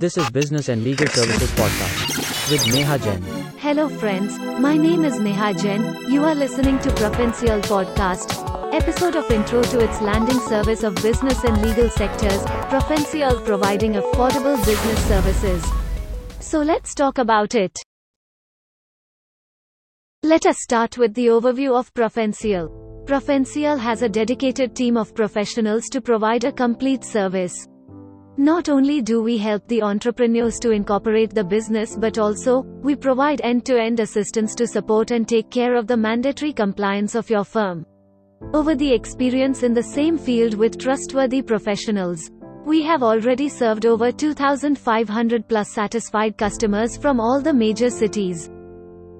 This is Business and Legal Services Podcast with Neha Jain. Hello, friends. My name is Neha Jain. You are listening to Profencial Podcast, episode of Intro to its landing service of business and legal sectors, Profencial providing affordable business services. So let's talk about it. Let us start with the overview of Profencial. Profencial has a dedicated team of professionals to provide a complete service. Not only do we help the entrepreneurs to incorporate the business but also, we provide end-to-end assistance to support and take care of the mandatory compliance of your firm. Over the experience in the same field with trustworthy professionals, we have already served over 2,500 plus satisfied customers from all the major cities.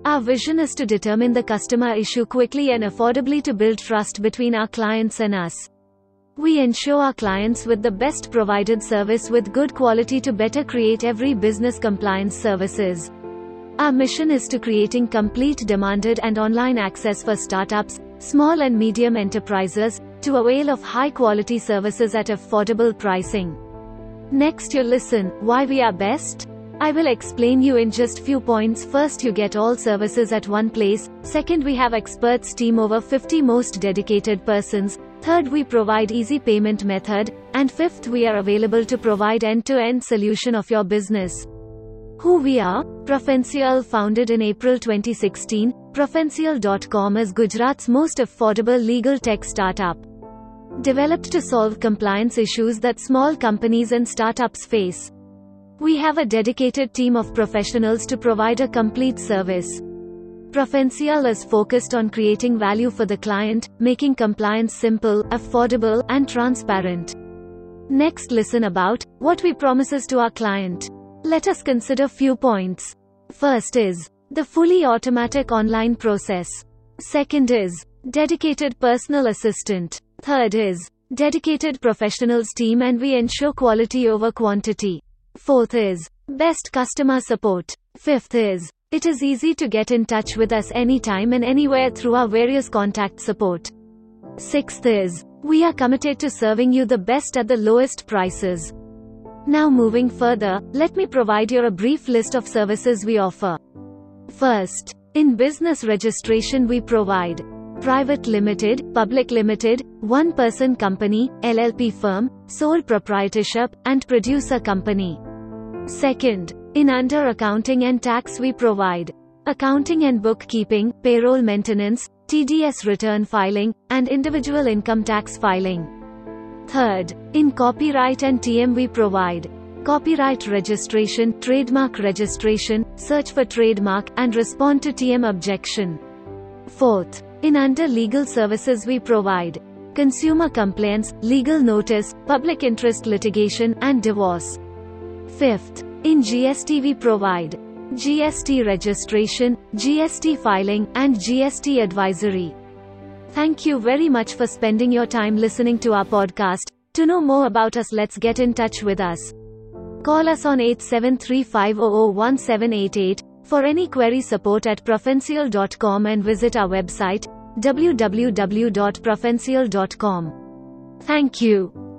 Our vision is to determine the customer issue quickly and affordably to build trust between our clients and us. We ensure our clients with the best provided service with good quality to better create every business compliance services. Our mission is to creating complete demanded and online access for startups, small and medium enterprises, to avail of high quality services at affordable pricing. Next you listen, why we are best? I will explain you in just few points. First you get all services at one place. Second we have experts team over 50 most dedicated persons. Third we provide easy payment method. And fifth we are available to provide end-to-end solution of your business. Who we are? Profencial founded in April 2016, Profencial.com is Gujarat's most affordable legal tech startup. Developed to solve compliance issues that small companies and startups face. We have a dedicated team of professionals to provide a complete service. Profencial is focused on creating value for the client, making compliance simple, affordable, and transparent. Next listen about what we promises to our client. Let us consider few points. First is the fully automatic online process. Second is dedicated personal assistant. Third is dedicated professionals team and we ensure quality over quantity. Fourth is best customer support. Fifth is it is easy to get in touch with us anytime and anywhere through our various contact support. Sixth is we are committed to serving you the best at the lowest prices. Now moving further, let me provide you a brief list of services we offer. First, in business registration we provide private limited, public limited, one person company, LLP firm, sole proprietorship, and producer company. Second, in under accounting and tax we provide accounting and bookkeeping, payroll maintenance, TDS return filing, and individual income tax filing. Third, in copyright and TM we provide copyright registration, trademark registration, search for trademark, and respond to TM objection. Fourth, in under legal services we provide consumer complaints, legal notice, public interest litigation, and divorce. Fifth, in GST we provide GST registration, GST filing, and GST advisory. Thank you very much for spending your time listening to our podcast. To know more about us, let's get in touch with us. Call us on 8735001788 for any query support at profencial.com and visit our website www.profencial.com. Thank you.